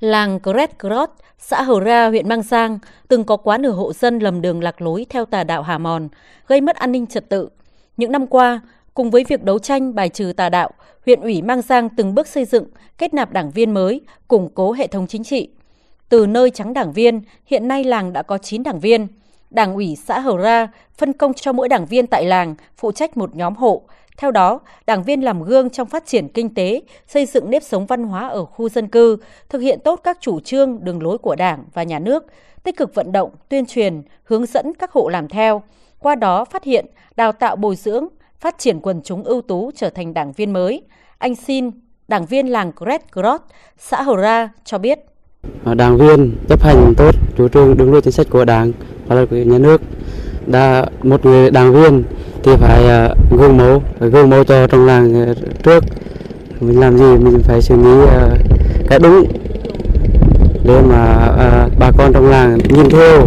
Làng Gret Grot, xã Hờ Ra, huyện Mang Sang từng có quá nửa hộ dân lầm đường lạc lối theo tà đạo Hà Mòn, gây mất an ninh trật tự. Những năm qua, cùng với việc đấu tranh bài trừ tà đạo, huyện ủy Mang Sang từng bước xây dựng, kết nạp đảng viên mới, củng cố hệ thống chính trị. Từ nơi trắng đảng viên, hiện nay làng đã có 9 đảng viên. Đảng ủy xã Hờ Ra phân công cho mỗi đảng viên tại làng phụ trách một nhóm hộ, theo đó, đảng viên làm gương trong phát triển kinh tế, xây dựng nếp sống văn hóa ở khu dân cư, thực hiện tốt các chủ trương, đường lối của Đảng và nhà nước, tích cực vận động, tuyên truyền, hướng dẫn các hộ làm theo. Qua đó phát hiện, đào tạo bồi dưỡng, phát triển quần chúng ưu tú trở thành đảng viên mới. Anh Xin, đảng viên làng Gret Grot, xã Hờ Ra cho biết. À, đảng viên chấp hành tốt chủ trương đường lối chính sách của Đảng và của nhà nước. Đã một người đảng viên thì phải à, gương mẫu gương mẫu cho trong làng à, trước mình làm gì mình phải suy nghĩ à, cái đúng để mà bà con trong làng nhìn theo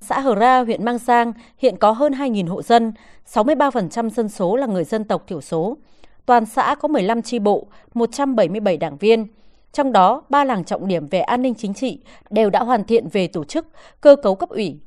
Xã Hờ Ra, huyện Mang sang hiện có hơn 2.000 hộ dân, 63% dân số là người dân tộc thiểu số. Toàn xã có 15 chi bộ, 177 đảng viên. Trong đó, ba làng trọng điểm về an ninh chính trị đều đã hoàn thiện về tổ chức, cơ cấu cấp ủy,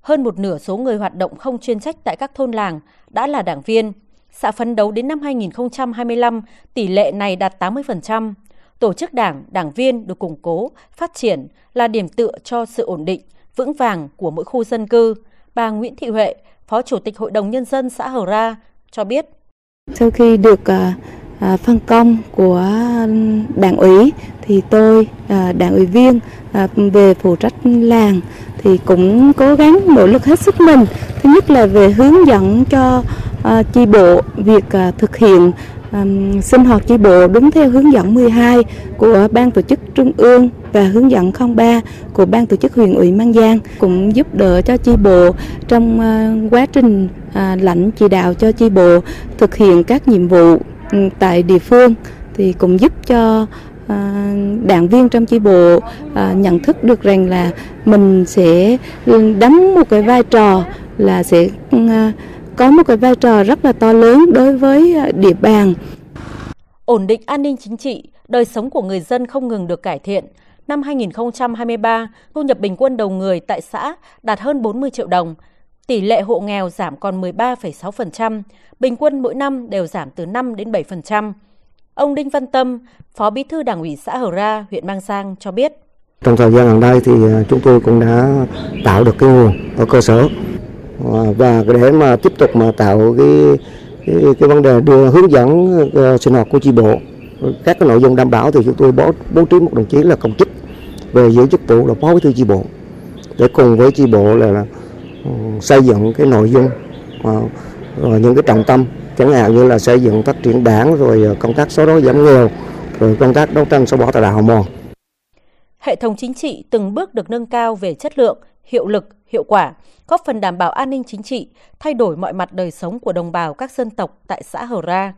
hơn một nửa số người hoạt động không chuyên trách tại các thôn làng đã là đảng viên. Xã phấn đấu đến năm 2025, tỷ lệ này đạt 80%. Tổ chức đảng, đảng viên được củng cố, phát triển là điểm tựa cho sự ổn định, vững vàng của mỗi khu dân cư. Bà Nguyễn Thị Huệ, Phó Chủ tịch Hội đồng Nhân dân xã Hờ Ra cho biết. Sau khi được à, À, phân công của đảng ủy thì tôi à, đảng ủy viên à, về phụ trách làng thì cũng cố gắng nỗ lực hết sức mình. Thứ nhất là về hướng dẫn cho à, chi bộ việc à, thực hiện sinh hoạt chi bộ đúng theo hướng dẫn 12 của ban tổ chức trung ương và hướng dẫn 03 của ban tổ chức huyện ủy Mang Giang cũng giúp đỡ cho chi bộ trong à, quá trình lãnh chỉ đạo cho chi bộ thực hiện các nhiệm vụ Ừ, tại địa phương thì cũng giúp cho à, đảng viên trong chi bộ à, nhận thức được rằng là mình sẽ đóng một cái vai trò là sẽ ừ, có một cái vai trò rất là to lớn đối với địa bàn. Ổn định an ninh chính trị, đời sống của người dân không ngừng được cải thiện. Năm 2023, thu nhập bình quân đầu người tại xã đạt hơn 40 triệu đồng, tỷ lệ hộ nghèo giảm còn 13,6%, bình quân mỗi năm đều giảm từ 5 đến 7%. Ông Đinh Văn Tâm, Phó Bí thư Đảng ủy xã Hờ Ra, huyện Mang Giang cho biết. Trong thời gian gần đây thì à, chúng tôi cũng đã tạo được cái nguồn ở cơ sở ờ, và để mà tiếp tục mà tạo cái cái, cái vấn đề đưa hướng dẫn uh, sinh hoạt của chi bộ các cái nội dung đảm bảo thì chúng tôi bố, bố trí một đồng chí là công chức về giữ chức vụ là phó bí thư chi bộ để cùng với chi bộ là, là xây dựng cái nội dung ờ, rồi những cái trọng tâm. Chẳng hạn như là xây dựng phát triển đảng, rồi ờ, công tác xóa đói giảm nghèo, rồi công tác đấu tranh xóa bỏ tà đạo hào mòn hệ thống chính trị từng bước được nâng cao về chất lượng, hiệu lực, hiệu quả, góp phần đảm bảo an ninh chính trị, thay đổi mọi mặt đời sống của đồng bào các dân tộc tại xã Hờ Ra.